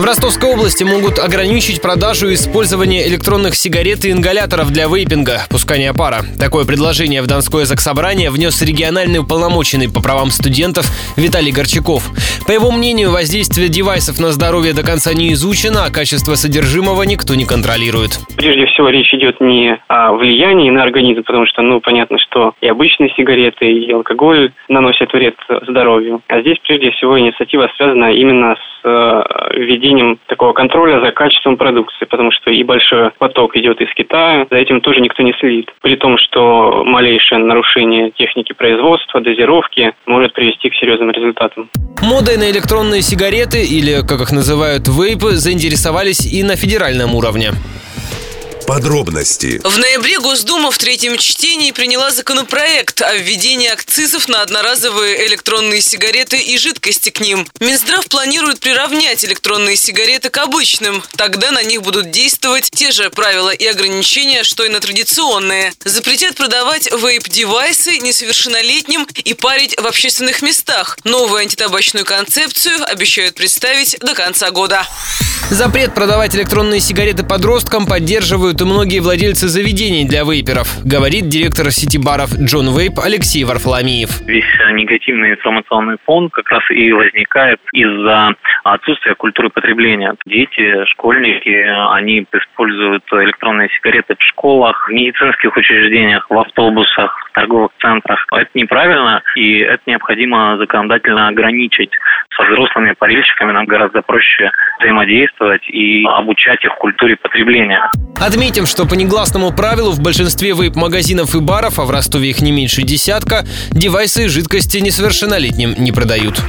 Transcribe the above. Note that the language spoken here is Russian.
В Ростовской области могут ограничить продажу и использование электронных сигарет и ингаляторов для вейпинга, пускания пара. Такое предложение в Донское заксобрание внес региональный уполномоченный по правам студентов Виталий Горчаков. По его мнению, воздействие девайсов на здоровье до конца не изучено, а качество содержимого никто не контролирует. Прежде всего речь идет не о влиянии на организм, потому что, ну, понятно, что и обычные сигареты, и алкоголь наносят вред здоровью. А здесь прежде всего инициатива связана именно с э, введением такого контроля за качеством продукции, потому что и большой поток идет из Китая, за этим тоже никто не следит. При том, что малейшее нарушение техники производства, дозировки может привести к серьезным результатам. Модой на электронные сигареты, или, как их называют, вейпы, заинтересовались и на федеральном уровне. Подробности. В ноябре Госдума в третьем чтении приняла законопроект о введении акцизов на одноразовые электронные сигареты и жидкости к ним. Минздрав планирует приравнять электронные сигареты к обычным. Тогда на них будут действовать те же правила и ограничения, что и на традиционные. Запретят продавать вейп-девайсы несовершеннолетним и парить в общественных местах. Новую антитабачную концепцию обещают представить до конца года. Запрет продавать электронные сигареты подросткам поддерживают и многие владельцы заведений для вейперов, говорит директор сети баров Джон Вейп Алексей Варфоломеев. Весь негативный информационный фон как раз и возникает из-за отсутствия культуры потребления. Дети, школьники, они используют электронные сигареты в школах, в медицинских учреждениях, в автобусах, в торговых центрах. Это неправильно, и это необходимо законодательно ограничить. Со взрослыми парильщиками нам гораздо проще взаимодействовать и обучать их культуре потребления. Отметим, что по негласному правилу в большинстве вейп-магазинов и баров, а в Ростове их не меньше десятка, девайсы и жидкости несовершеннолетним не продают.